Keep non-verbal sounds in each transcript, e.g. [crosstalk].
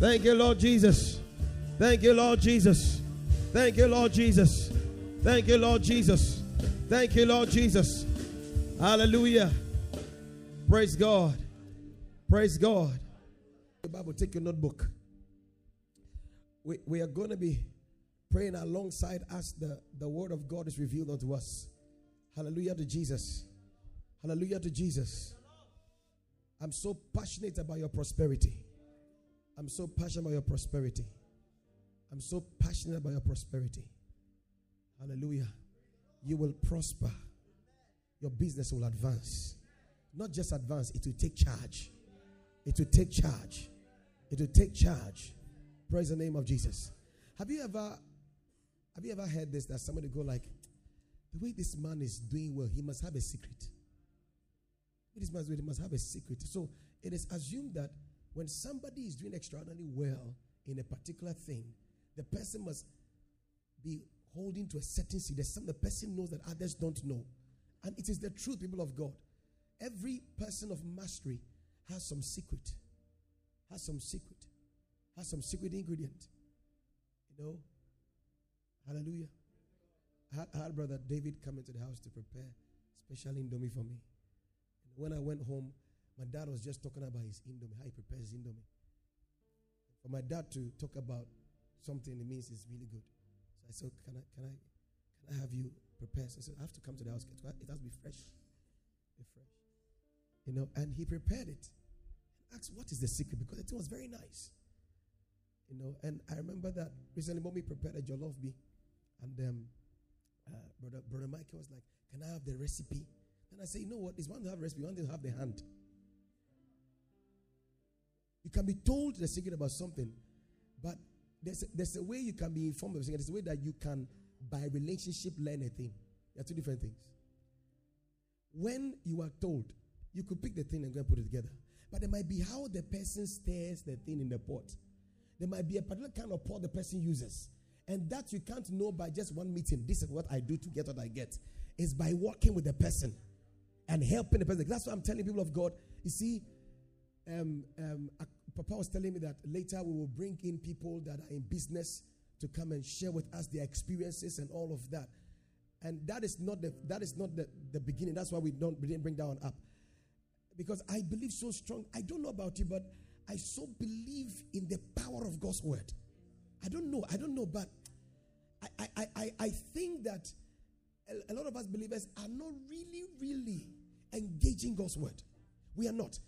Thank you, Lord Jesus. Thank you, Lord Jesus. Thank you, Lord Jesus. Thank you, Lord Jesus. Thank you, Lord Jesus. Hallelujah. Praise God. Praise God. The Bible, take your notebook. We, we are going to be praying alongside us. The, the word of God is revealed unto us. Hallelujah to Jesus. Hallelujah to Jesus. I'm so passionate about your prosperity. I'm so passionate about your prosperity. I'm so passionate about your prosperity. Hallelujah. You will prosper. Your business will advance. Not just advance, it will take charge. It will take charge. It will take charge. Praise the name of Jesus. Have you ever have you ever heard this that somebody go like the way this man is doing well, he must have a secret. This man he must have a secret. So it is assumed that when somebody is doing extraordinarily well in a particular thing, the person must be holding to a certain secret. There's the person knows that others don't know. And it is the truth, people of God. Every person of mastery has some secret, has some secret, has some secret ingredient. You know? Hallelujah. I had, I had brother David come into the house to prepare special indomie for me. When I went home, my dad was just talking about his indomie, how he prepares indomie. For my dad to talk about something, it means it's really good. So I said, "Can I, can I, can I have you prepare?" So I said, "I have to come to the house. It has to be fresh, be fresh." You know, and he prepared it. And asked, "What is the secret?" Because it was very nice. You know, and I remember that recently, mommy prepared a jollof bee, and um, uh, brother brother Michael was like, "Can I have the recipe?" And I say, "You know what? It's one to have recipe, one to have the hand." You can be told the secret about something, but there's a, there's a way you can be informed of something. There's a way that you can, by relationship, learn a thing. There are two different things. When you are told, you could pick the thing and go and put it together. But there might be how the person stirs the thing in the pot. There might be a particular kind of pot the person uses. And that you can't know by just one meeting. This is what I do to get what I get. Is by working with the person and helping the person. That's what I'm telling people of God. You see, um, um, Papa was telling me that later we will bring in people that are in business to come and share with us their experiences and all of that. And that is not the that is not the, the beginning. That's why we don't we didn't bring that one up. Because I believe so strong. I don't know about you, but I so believe in the power of God's word. I don't know. I don't know, but I I I, I think that a, a lot of us believers are not really, really engaging God's word. We are not.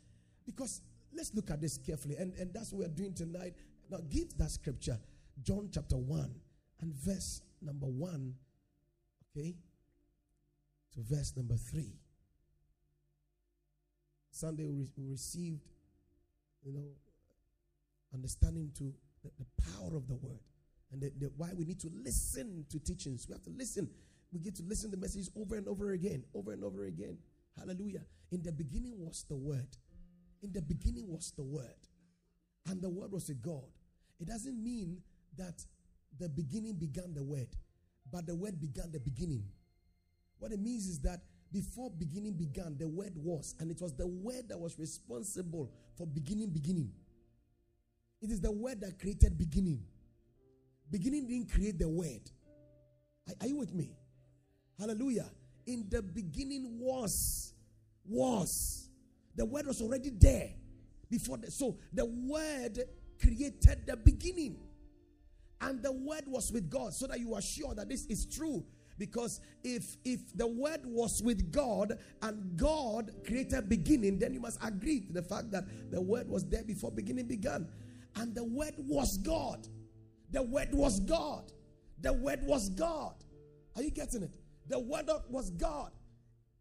Because let's look at this carefully. And, and that's what we're doing tonight. Now, give that scripture, John chapter 1 and verse number 1, okay, to verse number 3. Sunday, we, received, you know, understanding to the, the power of the word and the, the, why we need to listen to teachings. We have to listen. We get to listen to the message over and over again, over and over again. Hallelujah. In the beginning was the word in the beginning was the Word, and the Word was a God. It doesn't mean that the beginning began the Word, but the Word began the beginning. What it means is that before beginning began, the Word was, and it was the Word that was responsible for beginning, beginning. It is the Word that created beginning. Beginning didn't create the Word. Are, are you with me? Hallelujah. In the beginning was, was the word was already there before. The, so the word created the beginning. And the word was with God so that you are sure that this is true. Because if if the word was with God and God created beginning, then you must agree to the fact that the word was there before beginning began. And the word was God. The word was God. The word was God. Are you getting it? The word was God.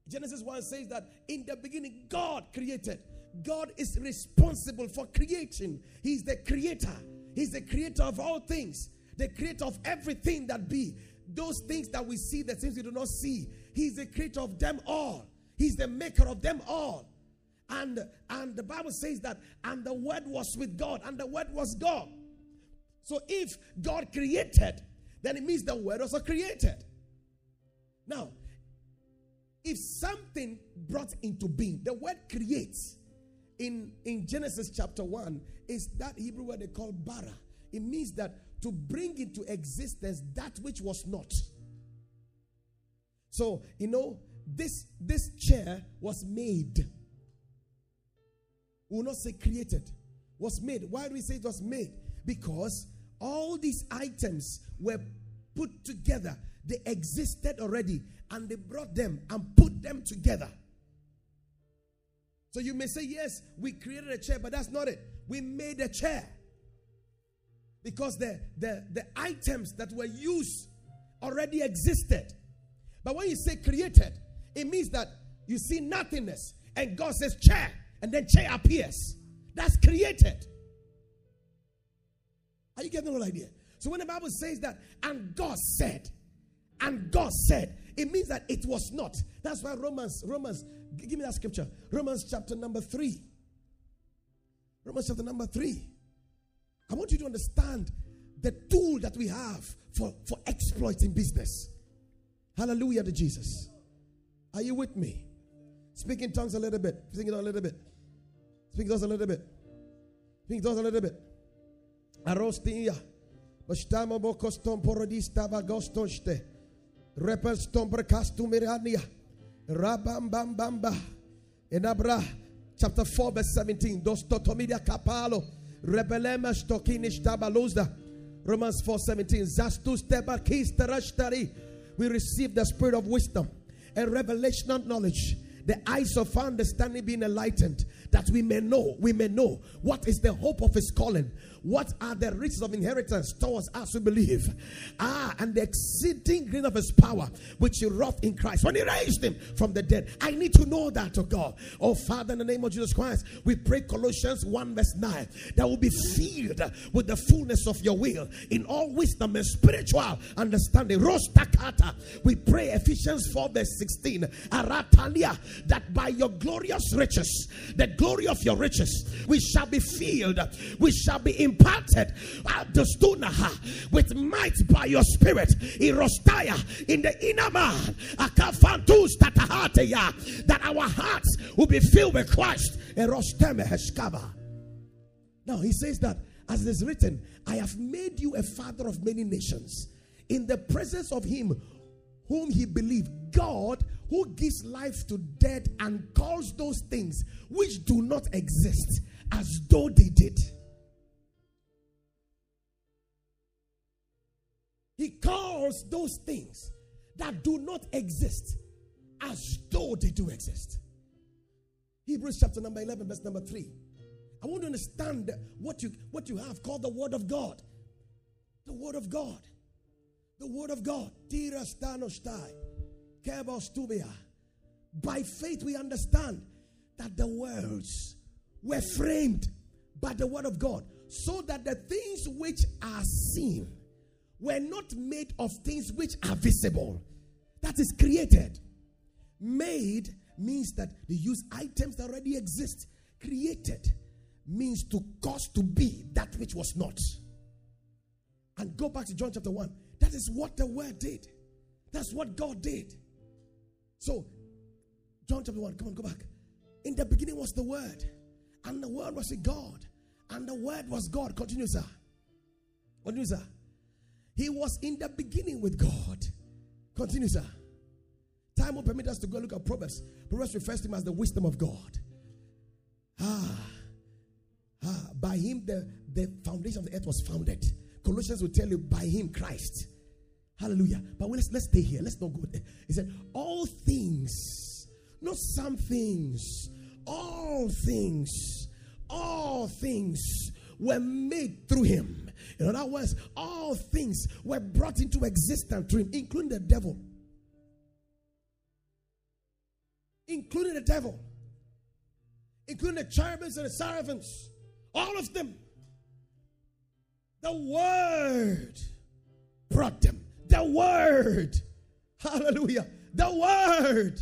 Genesis 1 says that in the beginning, God created. God is responsible for creation. He's the creator. He's the creator of all things, the creator of everything that be. Those things that we see, the things we do not see. He's the creator of them all. He's the maker of them all. And, and the Bible says that, and the word was with God, and the word was God. So if God created, then it means the word also created. Now, if something brought into being, the word creates in, in Genesis chapter 1 is that Hebrew word they call bara. It means that to bring into existence that which was not. So, you know, this this chair was made. We will not say created. Was made. Why do we say it was made? Because all these items were put together. They existed already and they brought them and put them together. So you may say, Yes, we created a chair, but that's not it. We made a chair because the, the, the items that were used already existed. But when you say created, it means that you see nothingness and God says chair and then chair appears. That's created. Are you getting the whole idea? So when the Bible says that, and God said, and God said, it means that it was not. That's why Romans, Romans, give me that scripture. Romans chapter number three. Romans chapter number three. I want you to understand the tool that we have for, for exploiting business. Hallelujah to Jesus. Are you with me? Speak in tongues a little bit. It a little bit. Speak to us a little bit. Speak to us a little bit. Arostia. Bastamo bokostom porodista bagostoste. Repelstom mirania. Rabam bam bamba. Enabra. Chapter 4, verse 17. Dos totomidia kapalo. Rebelema stokinish tabaluzda. Romans 4 17. Zastus tebakis terashtari. We receive the spirit of wisdom and revelation of knowledge the eyes of understanding being enlightened, that we may know, we may know what is the hope of his calling, what are the riches of inheritance towards us who believe, ah, and the exceeding great of his power, which he wrought in Christ when he raised him from the dead. I need to know that, oh God. Oh Father, in the name of Jesus Christ, we pray Colossians 1 verse 9 that will be filled with the fullness of your will in all wisdom and spiritual understanding. Rostakata. We pray Ephesians 4 verse 16. Aratalia that by your glorious riches, the glory of your riches, we shall be filled, we shall be imparted with might by your spirit. In the inner man, that our hearts will be filled with Christ. Now he says that as it is written, I have made you a father of many nations. In the presence of him whom he believed, God who gives life to dead and calls those things which do not exist as though they did. He calls those things that do not exist as though they do exist. Hebrews chapter number 11, verse number 3. I want to understand what you what you have called the word of God. The word of God. The word of God. By faith, we understand that the worlds were framed by the word of God, so that the things which are seen were not made of things which are visible. That is created. Made means that they use items that already exist. Created means to cause to be that which was not. And go back to John chapter 1. That is what the word did. That's what God did. So, John chapter 1, come on, go back. In the beginning was the word, and the word was a God, and the word was God. Continue, sir. Continue, sir. He was in the beginning with God. Continue, sir. Time will permit us to go look at Proverbs. Proverbs refers to him as the wisdom of God. Ah, ah, by him the, the foundation of the earth was founded. Colossians will tell you by him Christ. Hallelujah. But let's let's stay here. Let's not go there. He said, All things, not some things, all things, all things were made through him. In other words, all things were brought into existence through him, including the devil. Including the devil. Including the cherubims and the seraphims. All of them. The word brought them. The word. Hallelujah. The word.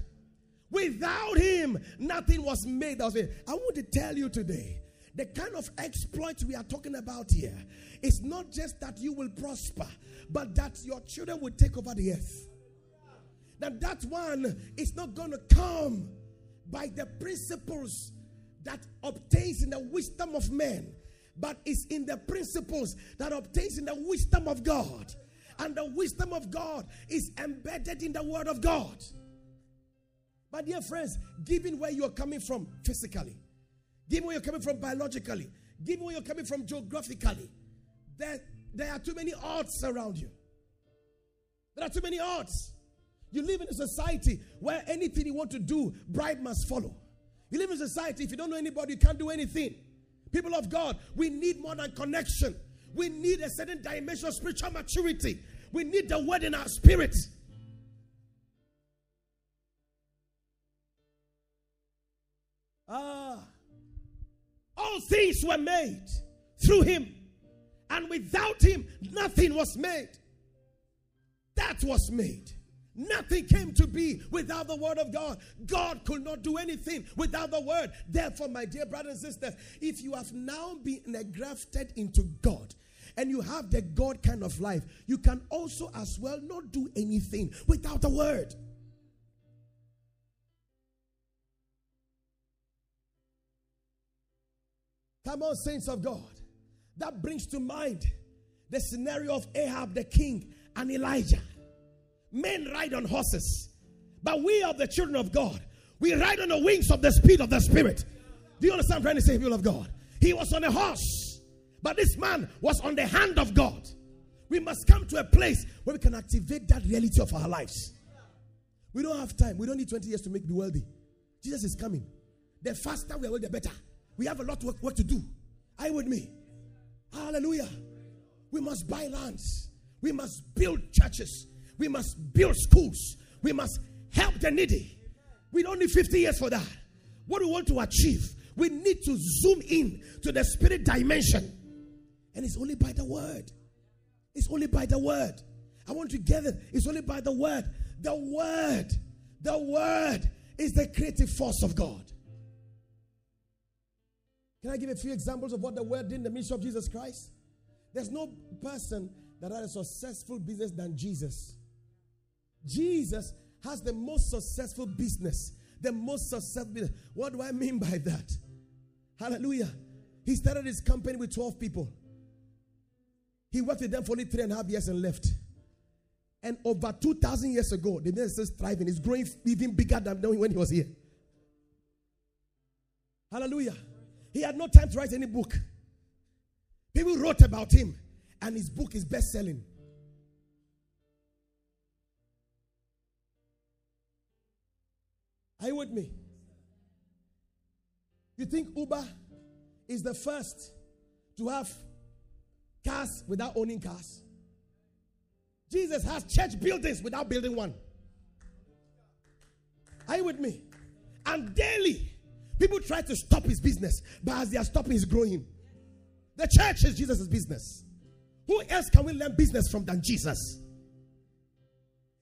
Without him, nothing was made. Was made. I want to tell you today the kind of exploits we are talking about here is not just that you will prosper, but that your children will take over the earth. Now, that one is not going to come by the principles that obtains in the wisdom of men, but it's in the principles that obtains in the wisdom of God. And the wisdom of God is embedded in the word of God. But dear friends, given where you're coming from physically, given where you're coming from biologically, given where you're coming from geographically, there, there are too many odds around you. There are too many odds. You live in a society where anything you want to do, bribe must follow. You live in a society, if you don't know anybody, you can't do anything. People of God, we need more than connection. We need a certain dimension of spiritual maturity. We need the word in our spirit. Ah, all things were made through him, and without him, nothing was made. That was made. Nothing came to be without the word of God. God could not do anything without the word. Therefore, my dear brothers and sisters, if you have now been grafted into God and you have the God kind of life, you can also as well not do anything without the word. Come on, saints of God. That brings to mind the scenario of Ahab the king and Elijah. Men ride on horses, but we are the children of God. We ride on the wings of the speed of the Spirit. Do you understand what I'm people of God? He was on a horse, but this man was on the hand of God. We must come to a place where we can activate that reality of our lives. We don't have time. We don't need 20 years to make be wealthy. Jesus is coming. The faster we are, the better. We have a lot of work, work to do. Are you with me? Hallelujah. We must buy lands. We must build churches. We must build schools. We must help the needy. We don't need 50 years for that. What do we want to achieve, we need to zoom in to the spirit dimension. And it's only by the word. It's only by the word. I want to get it. It's only by the word. The word. The word is the creative force of God. Can I give a few examples of what the word did in the ministry of Jesus Christ? There's no person that had a successful business than Jesus. Jesus has the most successful business. The most successful business. What do I mean by that? Hallelujah. He started his company with 12 people. He worked with them for only three and a half years and left. And over 2,000 years ago, the business is thriving. It's growing even bigger than when he was here. Hallelujah. He had no time to write any book. People wrote about him, and his book is best selling. Are you with me? You think Uber is the first to have cars without owning cars? Jesus has church buildings without building one. Are you with me? And daily, people try to stop his business, but as they are stopping, he's growing. The church is Jesus' business. Who else can we learn business from than Jesus?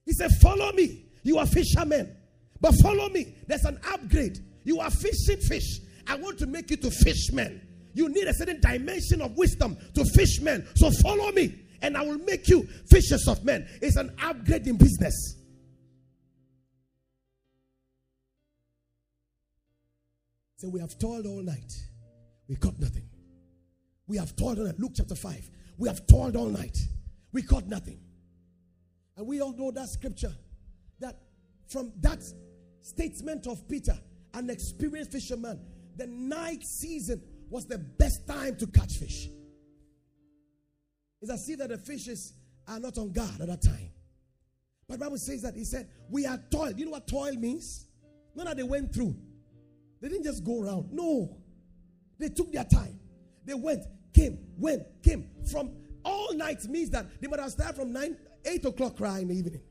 He said, Follow me. You are fishermen. But follow me. There's an upgrade. You are fishing fish. I want to make you to fishmen. You need a certain dimension of wisdom to fish men. So follow me, and I will make you fishers of men. It's an upgrade in business. So we have toiled all night. We caught nothing. We have toiled all night. Luke chapter 5. We have toiled all night. We caught nothing. And we all know that scripture that from that statement of Peter, an experienced fisherman, the night season was the best time to catch fish. It's as if that the fishes are not on guard at that time. But Bible says that he said, We are toiled. You know what toil means? Not that they went through. They didn't just go around. No. They took their time. They went, came, went, came. From all night means that they might have started from 9, 8 o'clock right in the evening.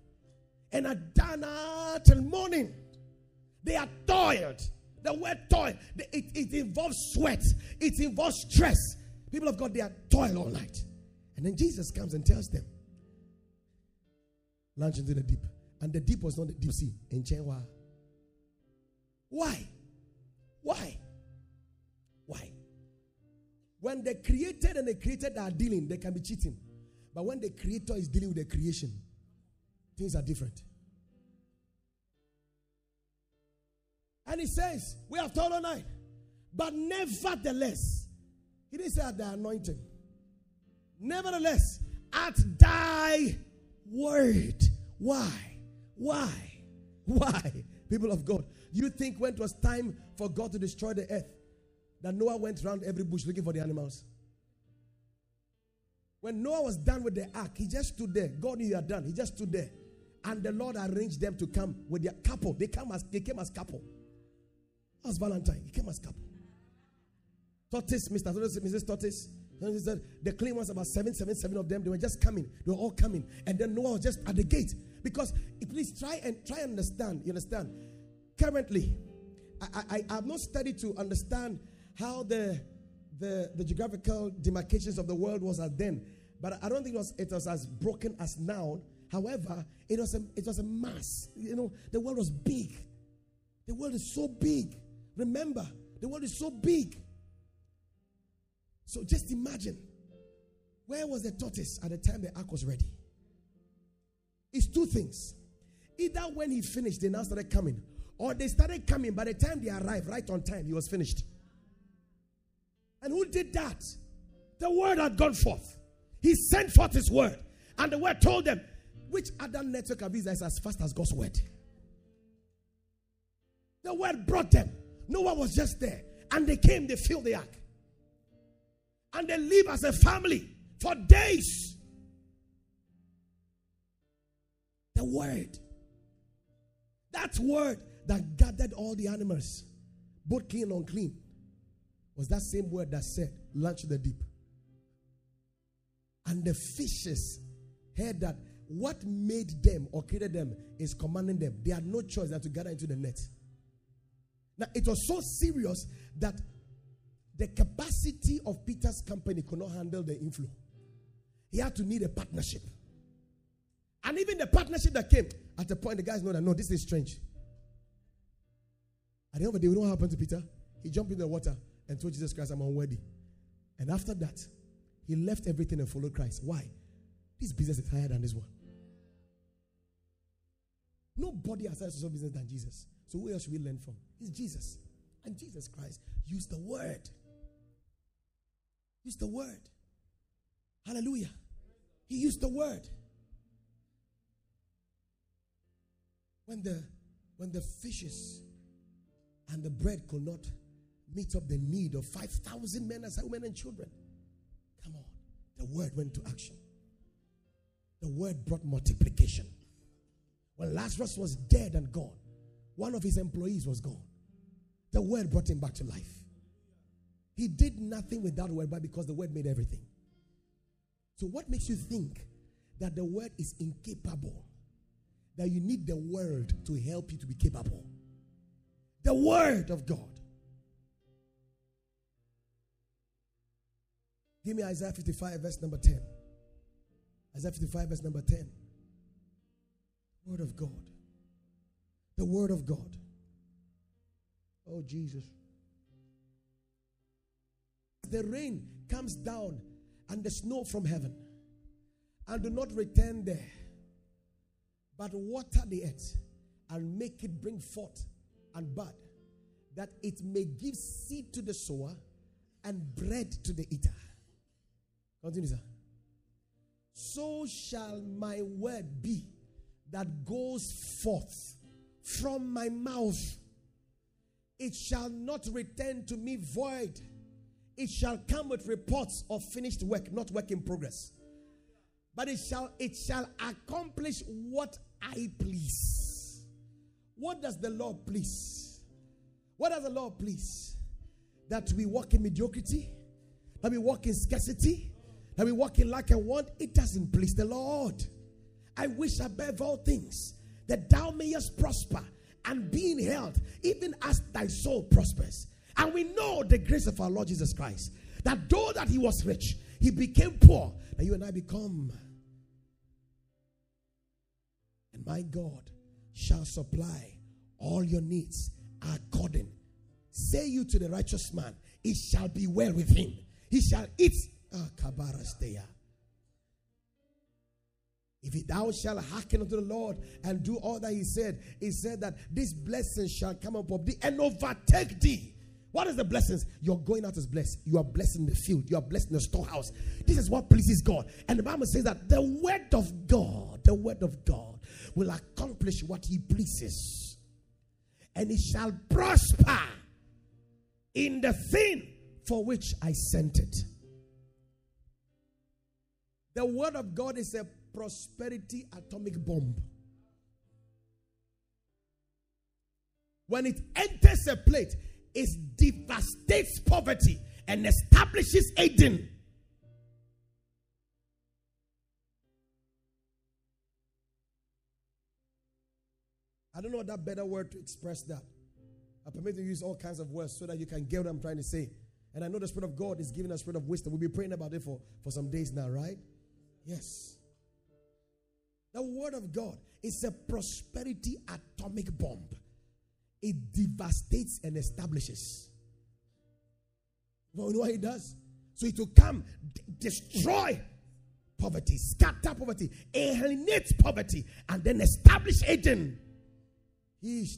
And at dana ah, till morning. They are toiled. The word toil, it, it involves sweat, it involves stress. People of God, they are toil all night. And then Jesus comes and tells them, launch into the deep. And the deep was not the deep sea in Chenwa. Why? Why? Why? When the created and the created are dealing, they can be cheating. But when the creator is dealing with the creation, things are different. And he says, We have told all night, But nevertheless, he didn't say at the anointing. Nevertheless, at thy word. Why? Why? [laughs] Why? People of God, you think when it was time for God to destroy the earth, that Noah went around every bush looking for the animals? When Noah was done with the ark, he just stood there. God knew you are done. He just stood there. And the Lord arranged them to come with their couple. They come as they came as couple. As Valentine. He came as couple. Tortoise, Mr. Tortoise, Mrs. Tortoise. The clean ones, about seven, seven, seven of them, they were just coming. They were all coming. And then Noah was just at the gate. Because please try and try and understand. You understand? Currently, I, I, I have not studied to understand how the the, the geographical demarcations of the world was as then. But I don't think it was, it was as broken as now. However, it was, a, it was a mass. You know, the world was big. The world is so big. Remember, the world is so big. So just imagine where was the tortoise at the time the ark was ready? It's two things. Either when he finished, they now started coming, or they started coming by the time they arrived, right on time, he was finished. And who did that? The word had gone forth. He sent forth his word. And the word told them, which other network of Israel is as fast as God's word? The word brought them. Noah was just there. And they came, they filled the ark. And they live as a family for days. The word. That word that gathered all the animals, both clean and unclean, was that same word that said, launch the deep. And the fishes heard that what made them or created them is commanding them. They had no choice than to gather into the net. Now, it was so serious that the capacity of Peter's company could not handle the inflow. He had to need a partnership. And even the partnership that came, at the point, the guys know that no, this is strange. At the end of the day, we know what happened to Peter. He jumped into the water and told Jesus Christ, I'm unworthy. And after that, he left everything and followed Christ. Why? This business is higher than this one. Nobody has a business than Jesus. So who else should we learn from? It's Jesus. And Jesus Christ used the word. Used the word. Hallelujah. He used the word. When the when the fishes and the bread could not meet up the need of 5,000 men as women and children. Come on. The word went to action. The word brought multiplication. When Lazarus was dead and gone, one of his employees was gone. The word brought him back to life. He did nothing without word, but because the word made everything. So, what makes you think that the word is incapable? That you need the word to help you to be capable? The word of God. Give me Isaiah 55, verse number 10. Isaiah 55, verse number 10. Word of God. The Word of God. Oh, Jesus. The rain comes down and the snow from heaven, and do not return there, but water the earth and make it bring forth and bud, that it may give seed to the sower and bread to the eater. Continue, sir. So shall my word be that goes forth from my mouth. It shall not return to me void. It shall come with reports of finished work, not work in progress. But it shall it shall accomplish what I please. What does the Lord please? What does the Lord please? That we walk in mediocrity, that we walk in scarcity, that we walk in lack and want, it doesn't please the Lord. I wish above all things that thou mayest prosper and be in health, even as thy soul prospers. And we know the grace of our Lord Jesus Christ, that though that he was rich, he became poor, that you and I become. And my God shall supply all your needs according. Say you to the righteous man, it shall be well with him. He shall eat Ah, if thou shalt hearken unto the Lord and do all that he said, he said that this blessing shall come upon thee and overtake thee What is the blessings? You're going out as blessed. You are blessed in the field. You are blessed in the storehouse. This is what pleases God. And the Bible says that the word of God, the word of God will accomplish what he pleases. And it shall prosper in the thing for which I sent it. The word of God is a prosperity atomic bomb. When it enters a plate, it devastates poverty and establishes Eden. I don't know that better word to express that. I permit to use all kinds of words so that you can get what I'm trying to say. And I know the Spirit of God is giving us Spirit of wisdom. We'll be praying about it for, for some days now, right? Yes. The Word of God is a prosperity atomic bomb. It devastates and establishes. You know what it does? So it will come, d- destroy poverty, scatter poverty, alienate poverty, and then establish Eden. It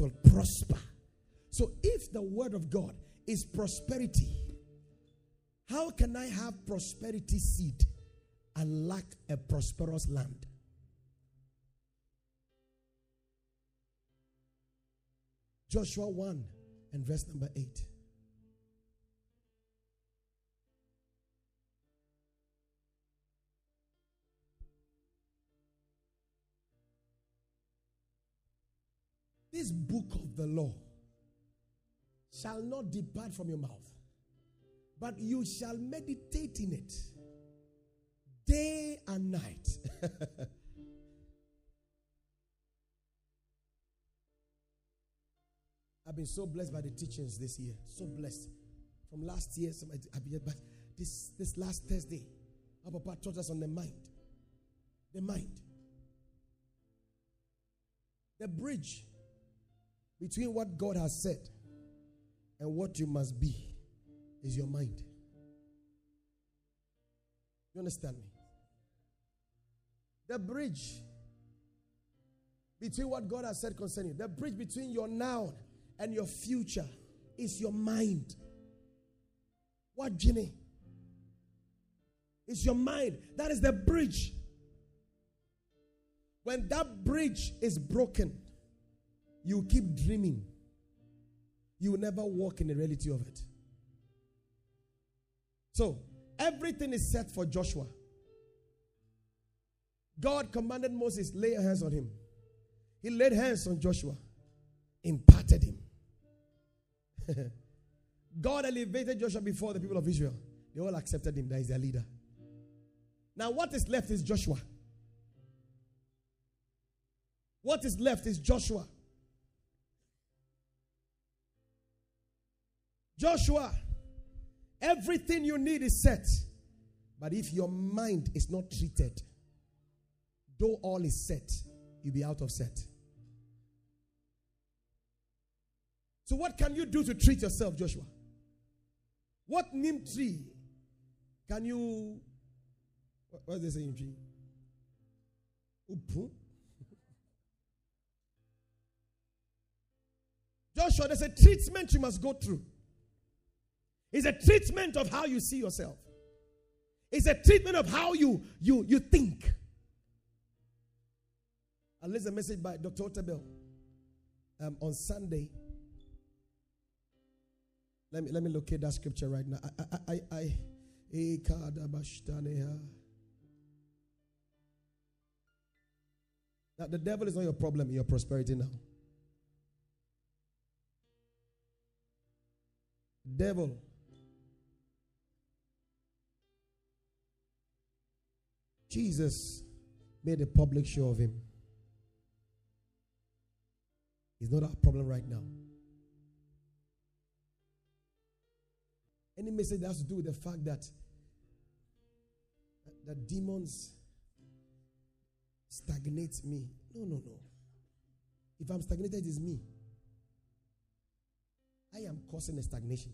will prosper. So if the word of God is prosperity, how can I have prosperity seed and lack a prosperous land? Joshua 1 and verse number 8. This book of the law shall not depart from your mouth, but you shall meditate in it day and night. [laughs] I've been so blessed by the teachings this year. So blessed. From last year, but this, this last Thursday, our Papa taught us on the mind. The mind. The bridge between what God has said and what you must be is your mind. You understand me? The bridge between what God has said concerning you, the bridge between your now and your future is your mind. What, Jenny? It's your mind. That is the bridge. When that bridge is broken, you keep dreaming. You will never walk in the reality of it. So, everything is set for Joshua. God commanded Moses, lay hands on him. He laid hands on Joshua, imparted him. [laughs] God elevated Joshua before the people of Israel. They all accepted him. That is their leader. Now, what is left is Joshua. What is left is Joshua. Joshua, everything you need is set. But if your mind is not treated, though all is set, you'll be out of set. So, what can you do to treat yourself, Joshua? What neem tree can you. What, is the saying tree? [laughs] Joshua, there's a treatment you must go through. It's a treatment of how you see yourself. It's a treatment of how you you you think. I listened a message by Dr. Otabil um, on Sunday. Let me let me locate that scripture right now. I I I, I now, the devil is not your problem in your prosperity now. Devil Jesus made a public show of him. It's not our problem right now. Any message that has to do with the fact that that demons stagnate me. No, no, no. If I'm stagnated, it's me. I am causing a stagnation.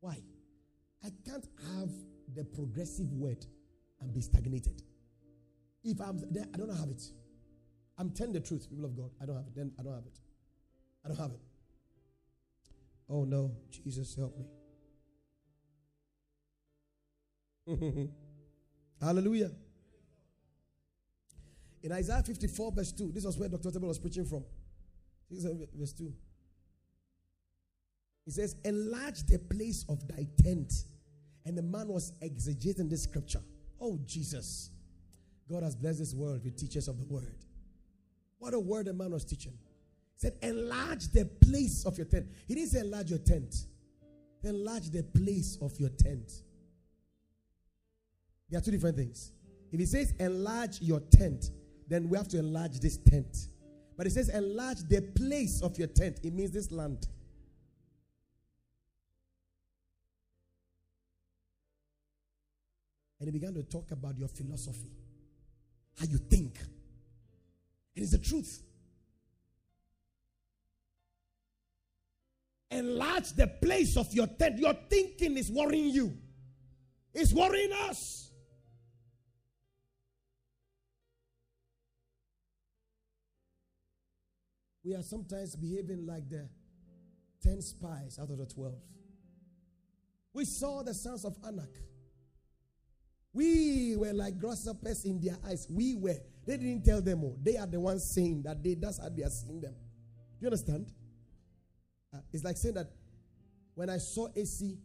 Why? I can't have the progressive word and be stagnated. If I'm there, I don't have it. I'm telling the truth, people of God. I don't have it. Then I don't have it. I don't have it. Oh no, Jesus help me. [laughs] Hallelujah. In Isaiah 54, verse 2, this was where Dr. Table was preaching from. Verse 2. He says, Enlarge the place of thy tent. And the man was exegeting this scripture. Oh, Jesus. God has blessed this world with teachers of the word. What a word the man was teaching. He said, Enlarge the place of your tent. He didn't say enlarge your tent, enlarge the place of your tent. There are two different things. If he says enlarge your tent, then we have to enlarge this tent. But it says enlarge the place of your tent. It means this land. And he began to talk about your philosophy, how you think. And it's the truth. Enlarge the place of your tent. Your thinking is worrying you, it's worrying us. we are sometimes behaving like the 10 spies out of the 12. We saw the sons of Anak. We were like grasshoppers in their eyes. We were. They didn't tell them all. They are the ones saying that they that's how they are seeing them. Do you understand? Uh, it's like saying that when I saw AC,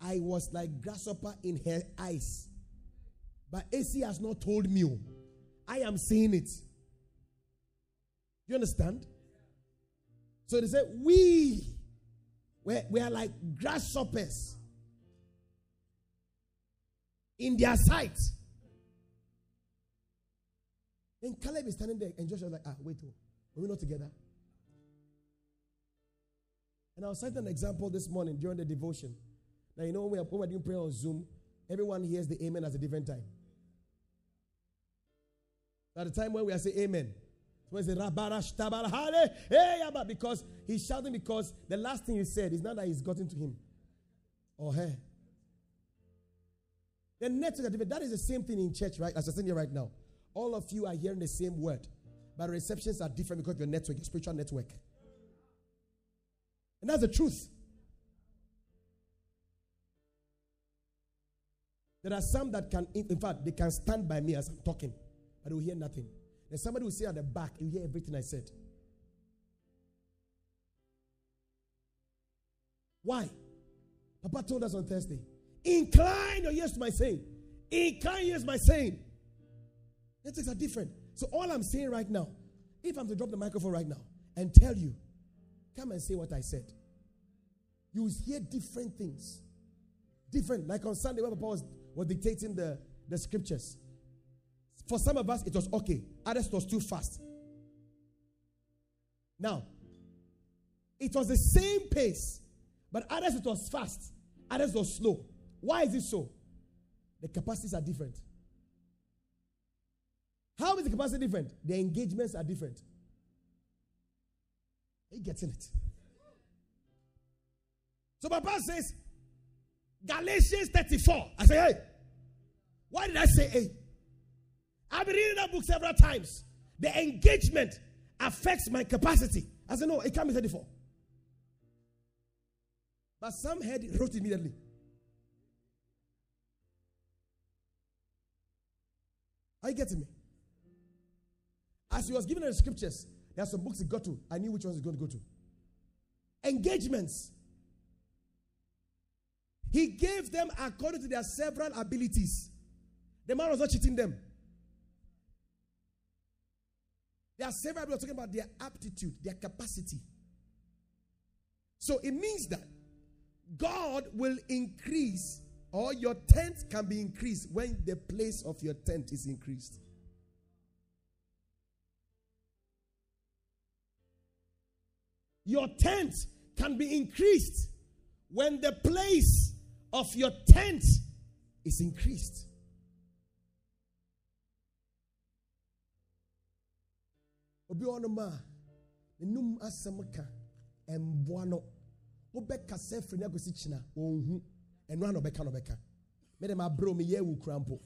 I was like grasshopper in her eyes. But AC has not told me. Oh. I am seeing it. Do you understand? So they said, We, we are like grasshoppers in their sight. And Caleb is standing there, and Joshua was like, Ah, wait, oh, are we not together? And I was citing an example this morning during the devotion. Now, you know, when we're, when we're doing prayer on Zoom, everyone hears the amen at a different time. At the time when we are saying amen, because he's shouting because the last thing he said is not that he's gotten to him or her. The are different. That is the same thing in church, right? As I saying here right now. All of you are hearing the same word, but receptions are different because of your network, your spiritual network. And that's the truth. There are some that can, in fact, they can stand by me as I'm talking, but they will hear nothing. Then somebody will sit at the back, you hear everything I said. Why? Papa told us on Thursday. Incline your ears to my saying. Incline your ears to my saying. Things are different. So all I'm saying right now, if I'm to drop the microphone right now and tell you, come and say what I said, you will hear different things. Different. Like on Sunday when Papa was, was dictating the, the scriptures. For some of us, it was okay. Others, it was too fast. Now, it was the same pace, but others, it was fast. Others, was slow. Why is it so? The capacities are different. How is the capacity different? The engagements are different. Are you getting it? So Papa says, Galatians 34. I say, hey. Why did I say hey? I've been reading that book several times. The engagement affects my capacity. I said, no, it can't be 34. But some heard it, wrote immediately. Are you getting me? As he was giving the scriptures, there are some books he got to. I knew which ones he's going to go to. Engagements. He gave them according to their several abilities. The man was not cheating them. There are several people talking about their aptitude, their capacity. So it means that God will increase, or your tent can be increased when the place of your tent is increased. Your tent can be increased when the place of your tent is increased. obi wɔ nom a enum asɛm ka mboa no. Wobɛkasa firi no akosi kyina ɔnhu ɛno a na ɔbɛka na ɔbɛka mede ma abrɛ mi yɛ mpo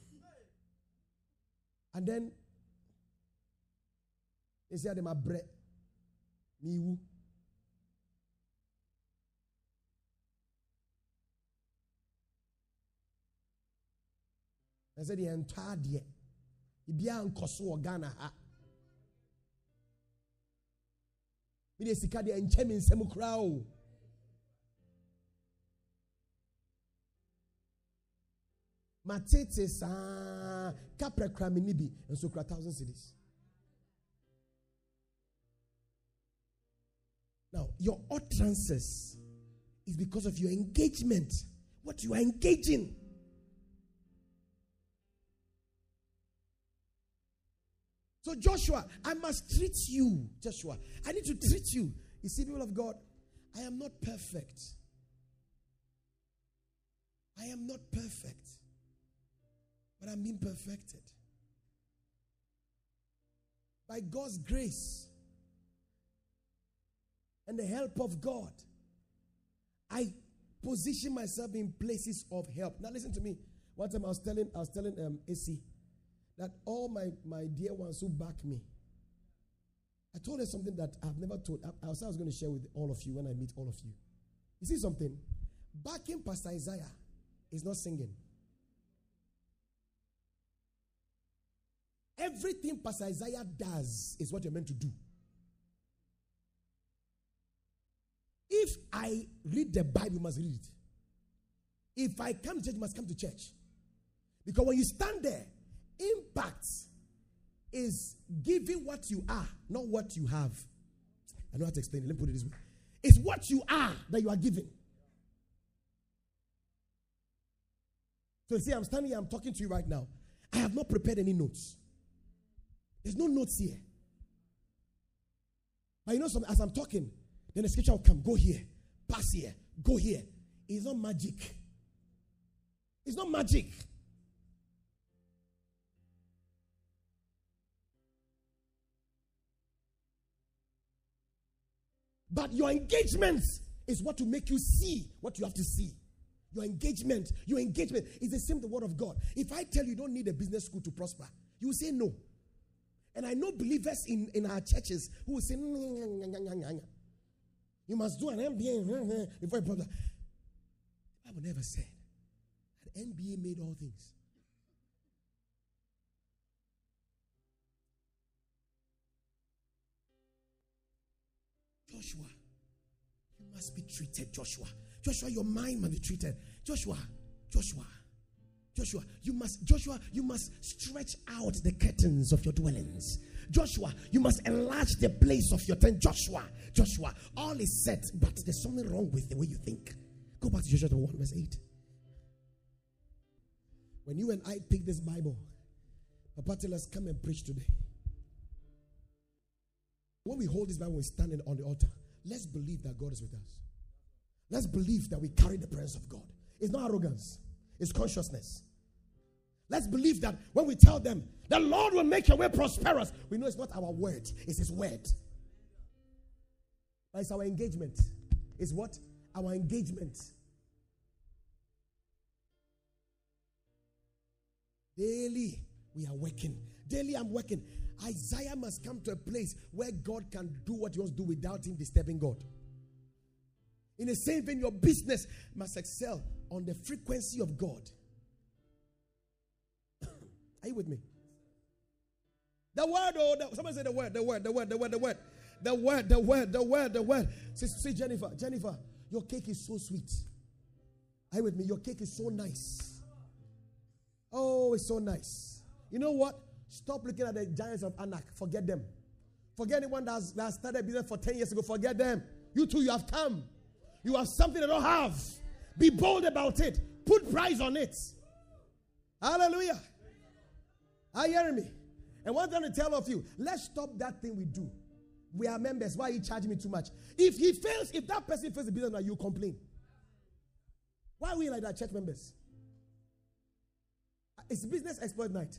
and then esi ade ma brɛ mi I said, the entire day. Ibia nkɔ so wɔ Ghana ha. Mede sika deɛ nkyɛ me nsɛm koraa o. matete saa kapra kura me ni bi nso kura thousand cities. Now, your utterances is because of your engagement, what you are engaging. So, Joshua, I must treat you, Joshua. I need to treat you. You see, people of God, I am not perfect. I am not perfect, but I'm being perfected. By God's grace and the help of God, I position myself in places of help. Now, listen to me. One time I was telling, I was telling um, AC that all my, my dear ones who back me, I told her something that I've never told. I, I was, I was going to share with all of you when I meet all of you. You see something? Backing Pastor Isaiah is not singing. Everything Pastor Isaiah does is what you're meant to do. If I read the Bible, you must read it. If I come to church, you must come to church. Because when you stand there, impact is giving what you are, not what you have. I know how to explain it. Let me put it this way. It's what you are that you are giving. So you see, I'm standing here, I'm talking to you right now. I have not prepared any notes. There's no notes here. But you know, some, as I'm talking, then the scripture will come, go here, pass here, go here. It's not magic. It's not magic. But your engagement is what will make you see what you have to see. Your engagement, your engagement is the same the word of God. If I tell you, you don't need a business school to prosper, you will say no. And I know believers in, in our churches who will say, mm, mm, mm, you must do an MBA before you prosper. The Bible never said that MBA made all things. Joshua, you must be treated, Joshua. Joshua, your mind must be treated. Joshua, Joshua, Joshua, you must, Joshua, you must stretch out the curtains of your dwellings. Joshua, you must enlarge the place of your tent. Joshua, Joshua, all is set, but there's something wrong with the way you think. Go back to Joshua 1, verse 8. When you and I pick this Bible, Papa tell us, come and preach today. When we hold this Bible, we stand on the altar. Let's believe that God is with us. Let's believe that we carry the presence of God. It's not arrogance, it's consciousness. Let's believe that when we tell them, the Lord will make your way prosperous, we know it's not our word, it's His word. But it's our engagement. It's what? Our engagement. Daily, we are working. Daily, I'm working. Isaiah must come to a place where God can do what he wants to do without him disturbing God. In the same vein, your business must excel on the frequency of God. [coughs] Are you with me? The word, oh, the, somebody say the word, the word, the word, the word, the word, the word, the word, the word, the word. See, see, Jennifer, Jennifer, your cake is so sweet. Are you with me? Your cake is so nice. Oh, it's so nice. You know what? Stop looking at the giants of Anak. Forget them. Forget anyone that's, that started business for 10 years ago. Forget them. You too, you have come. You have something they don't have. Be bold about it. Put price on it. Hallelujah. Are you hearing me? And one thing to tell of you, let's stop that thing we do. We are members. Why are you charging me too much? If he fails, if that person fails the business, now you complain. Why are we like that, church members? It's business exploit night.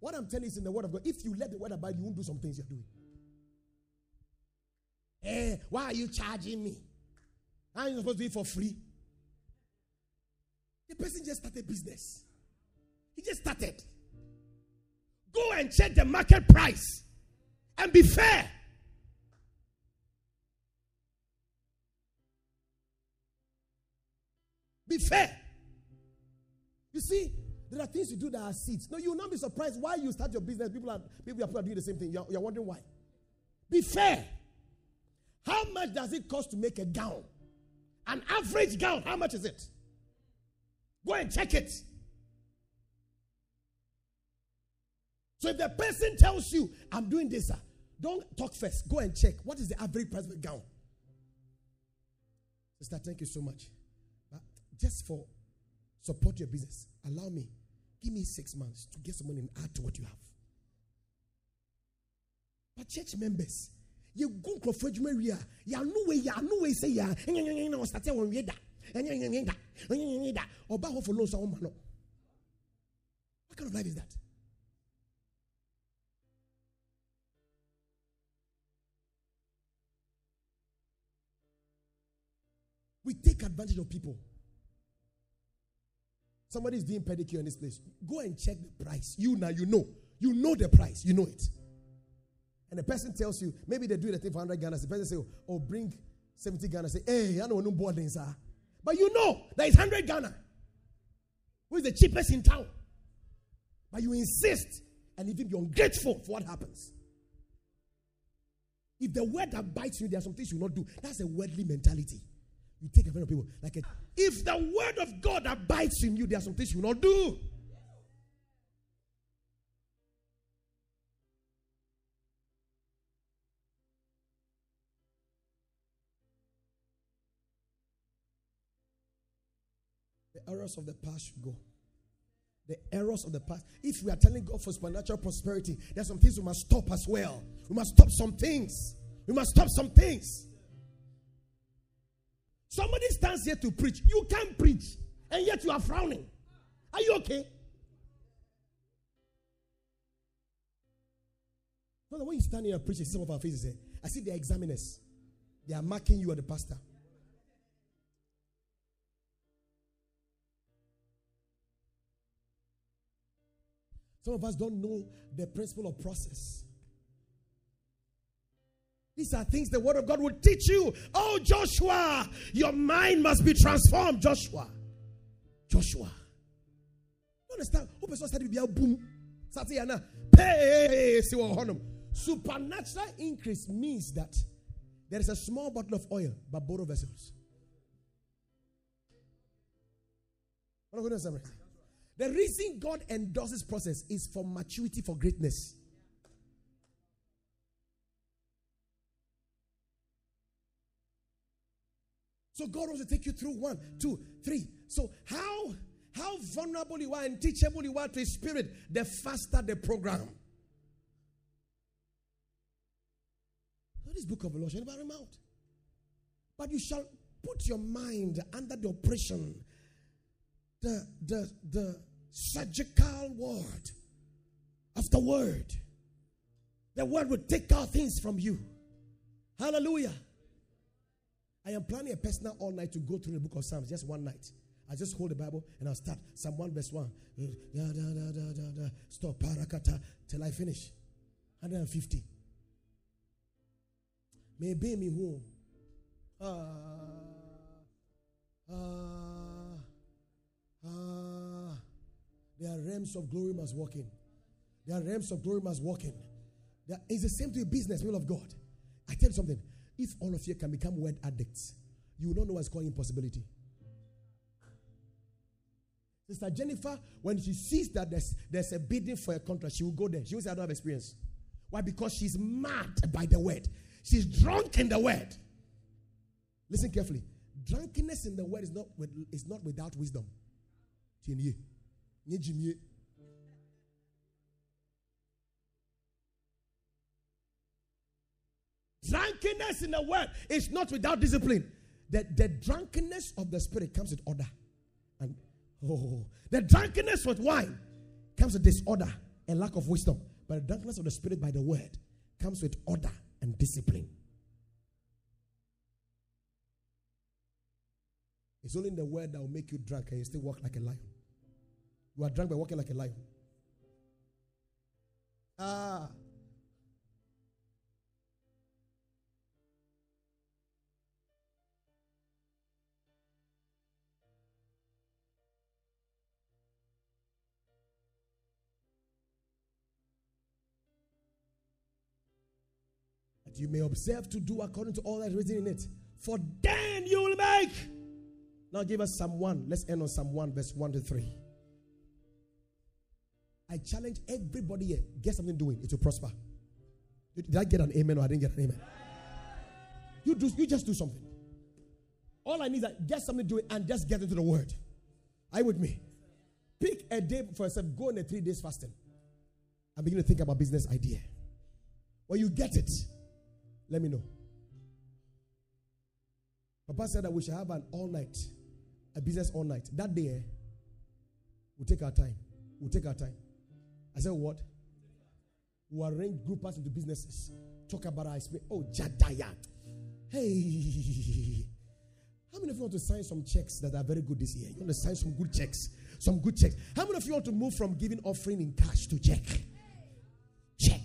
What I'm telling is in the word of God. If you let the word abide, you won't do some things you're doing. Eh, why are you charging me? I'm supposed to do it for free. The person just started business. He just started. Go and check the market price and be fair. Be fair. You see, There are things you do that are seeds. No, you will not be surprised why you start your business. People are people are, doing the same thing. You're, you're wondering why. Be fair. How much does it cost to make a gown? An average gown, how much is it? Go and check it. So if the person tells you, I'm doing this, sir, don't talk first. Go and check. What is the average price of a gown? Sister, thank you so much. But just for support your business, allow me, give me six months to get some money and add to what you have. But church members, you go nkurɔfoɔ adwuma wie a yɛano wei yɛano wei sɛ yɛ ɛnyɛnyɛnyɛ na ɔsate wɔn wie da. Ɛnyɛnyɛnyɛ da ɛnyɛnyɛnyɛ da. Ɔba hɔ for loan so ɔma no. What kind of life is that? We take advantage of people somebody is doing pedicure in this place go and check the price you now you know you know the price you know it and the person tells you, maybe they do the thing for 100 Ghana. The person say, oh, bring 70 Ghana. Say, hey, I know boarding, sir. But you know that it's 100 Ghana. Who is the cheapest in town? But you insist and even be ungrateful for what happens. If the word that bites you, there are some things you will not do. That's a worldly mentality. You take advantage of people. Like a, if the word of God abides in you, there are some things you will not do. The errors of the past should go. The errors of the past. If we are telling God for supernatural prosperity, there are some things we must stop as well. We must stop some things. We must stop some things. Somebody stands here to preach. You can't preach, and yet you are frowning. Are you okay? No, when you stand here and preach, some of our faces, eh, I see the examiners. They are marking you as the pastor. Some of us don't know the principle of process. These are things the word of God will teach you. Oh, Joshua, your mind must be transformed, Joshua. Joshua. You understand? Who person study be boom. Satiana. Pay Supernatural increase means that there is a small bottle of oil, but borrow vessels. The reason God endorses process is for maturity, for greatness. So God wants to take you through one, two, three. So how how vulnerable you are and teachable you are to His Spirit, the faster the program. Not this book of Lord shall never out. But you shall put your mind under the oppression, the the the surgical word of the word. The word will take out things from you. Hallelujah. I am planning a personal all night to go through the book of Psalms just one night. I just hold the Bible and I'll start Psalm 1 verse 1. Stop parakata till I finish. 150. Maybe me who. Ah. Ah. Ah. There are realms of glory must walk in. There are realms of glory must walk in. There, it's the same to a business, will of God. I tell you something. If all of you can become word addicts, you will not know what's called impossibility. Sister Jennifer, when she sees that there's, there's a bidding for a contract, she will go there. She will say, I don't have experience. Why? Because she's mad by the word. She's drunk in the word. Listen carefully. Drunkenness in the word is not, with, is not without wisdom. Drunkenness in the word is not without discipline. The, the drunkenness of the spirit comes with order. And oh, the drunkenness with wine comes with disorder and lack of wisdom. But the drunkenness of the spirit by the word comes with order and discipline. It's only in the word that will make you drunk and you still walk like a lion. You are drunk by walking like a lion. Ah. You may observe to do according to all that is written in it. For then you will make. Now give us Psalm 1. Let's end on Psalm 1, verse 1 to 3. I challenge everybody here. Get something doing. It will prosper. Did I get an amen or I didn't get an amen? You do you just do something. All I need is get something doing and just get into the word. Are you with me? Pick a day for yourself, go on a three days fasting, and begin to think about business idea. When you get it, let me know. Papa said that we should have an all night, a business all night. That day, eh, we'll take our time. We'll take our time. I said, what? We'll arrange group us into businesses. Talk about our experience. Oh, Jadaya. Hey. How many of you want to sign some checks that are very good this year? You want to sign some good checks? Some good checks. How many of you want to move from giving offering in cash to? Check. Check.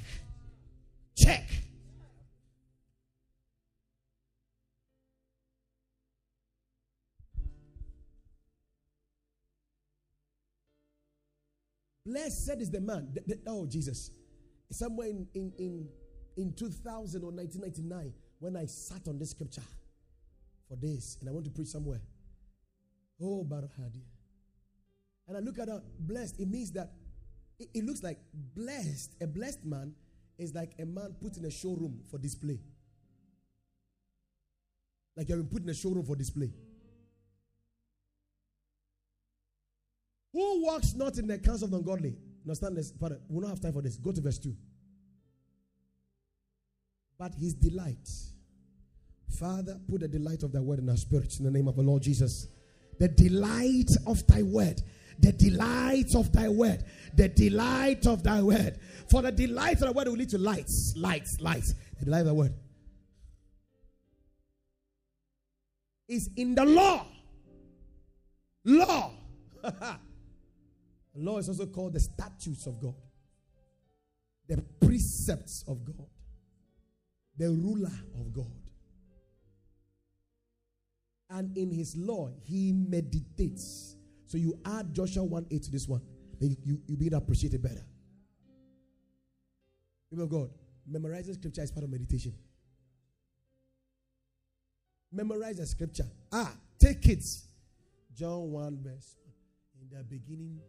Blessed is the man. The, the, oh, Jesus. Somewhere in, in, in, in 2000 or 1999, when I sat on this scripture for days and I want to preach somewhere. Oh, Barahadi. And I look at that blessed, it means that it, it looks like blessed. A blessed man is like a man put in a showroom for display. Like you have been put in a showroom for display. Who walks not in the counsel of the ungodly? Understand this? Father, we don't have time for this. Go to verse 2. But his delight. Father, put the delight of thy word in our spirits in the name of the Lord Jesus. The delight of thy word. The delight of thy word. The delight of thy word. For the delight of the word will lead to lights, lights, lights. The delight of the word is in the law. Law. [laughs] Law is also called the statutes of God, the precepts of God, the ruler of God. And in his law, he meditates. So you add Joshua 1 8 to this one, then you, you, you begin to appreciate it better. People of God, memorizing scripture is part of meditation. Memorize the scripture. Ah, take it. John 1 verse. In the beginning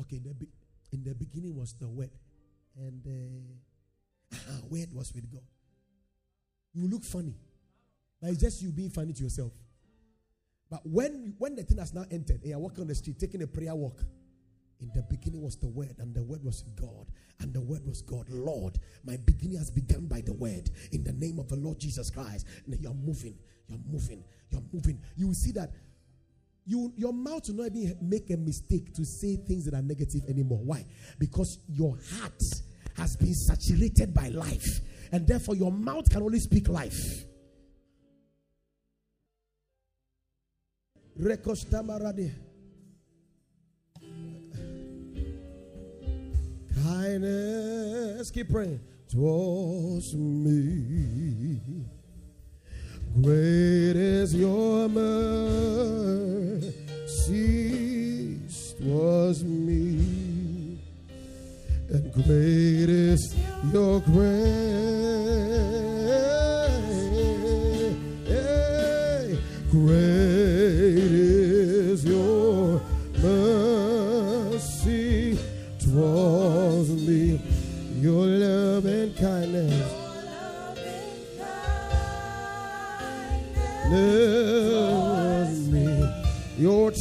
Okay, in the, be- in the beginning was the Word, and the uh, [laughs] Word was with God. You look funny, but it's just you being funny to yourself. But when when the thing has now entered, and you're walking on the street, taking a prayer walk, in the beginning was the Word, and the Word was God, and the Word was God. Lord, my beginning has begun by the Word. In the name of the Lord Jesus Christ, and you're moving, you're moving, you're moving. You will see that you your mouth will not even make a mistake to say things that are negative anymore. Why? Because your heart has been saturated by life, and therefore your mouth can only speak life. Kindness, keep praying towards me. Great is your mercy towards me, and great is your grace.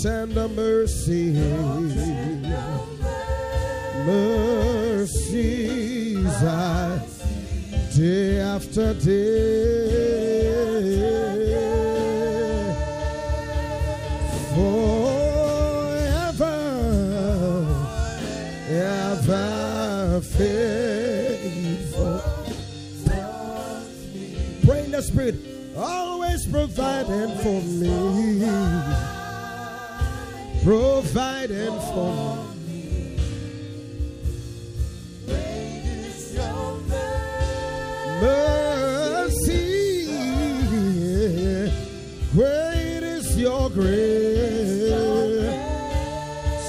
Tender mercy, mercies I day after day, forever, ever faithful. Pray the spirit always providing for me. Providing for me. Mercy, great is your grace.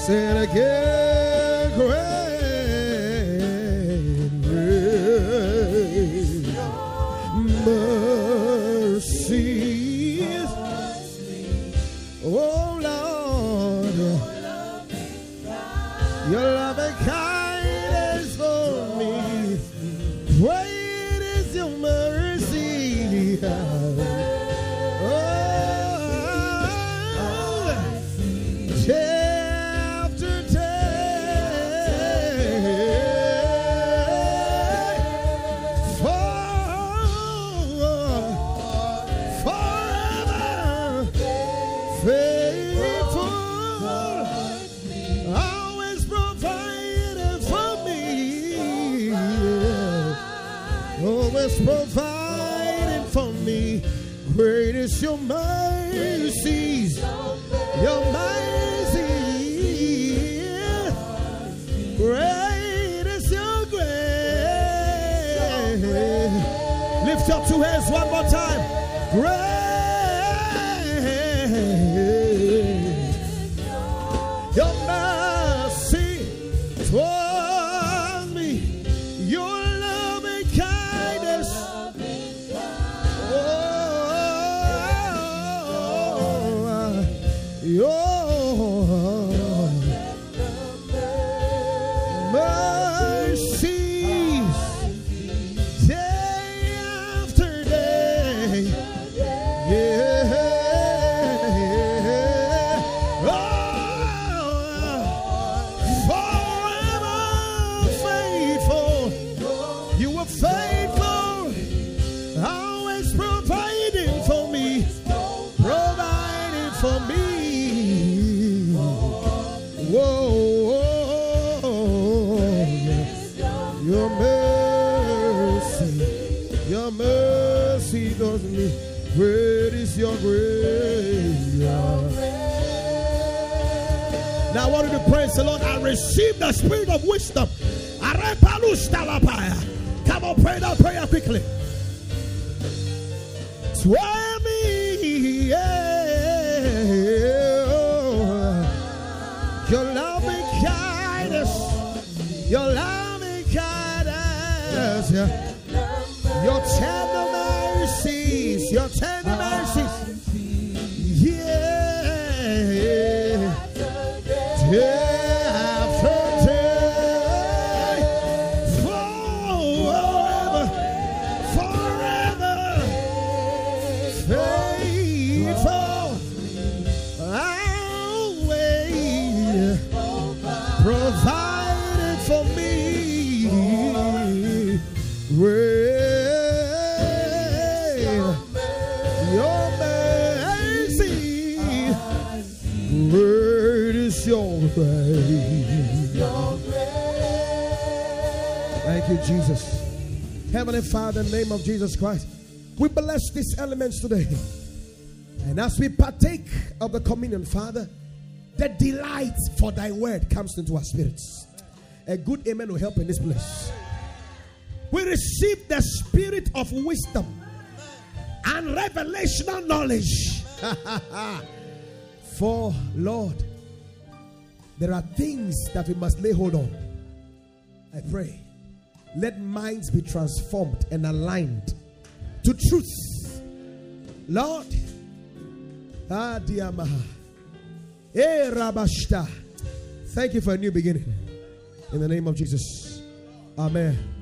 Say it again, Lift up two hands one more time. Great. Of wisdom. Come on, pray that prayer quickly. Swear me, yeah. Your loving kindness, your loving kindness, your tender you, Jesus. Heavenly Father, in the name of Jesus Christ, we bless these elements today. And as we partake of the communion, Father, the delight for thy word comes into our spirits. A good amen will help in this place. We receive the spirit of wisdom and revelational knowledge. [laughs] For Lord, there are things that we must lay hold on. I pray, let minds be transformed and aligned to truth. Lord, eh. Thank you for a new beginning. In the name of Jesus. Amen.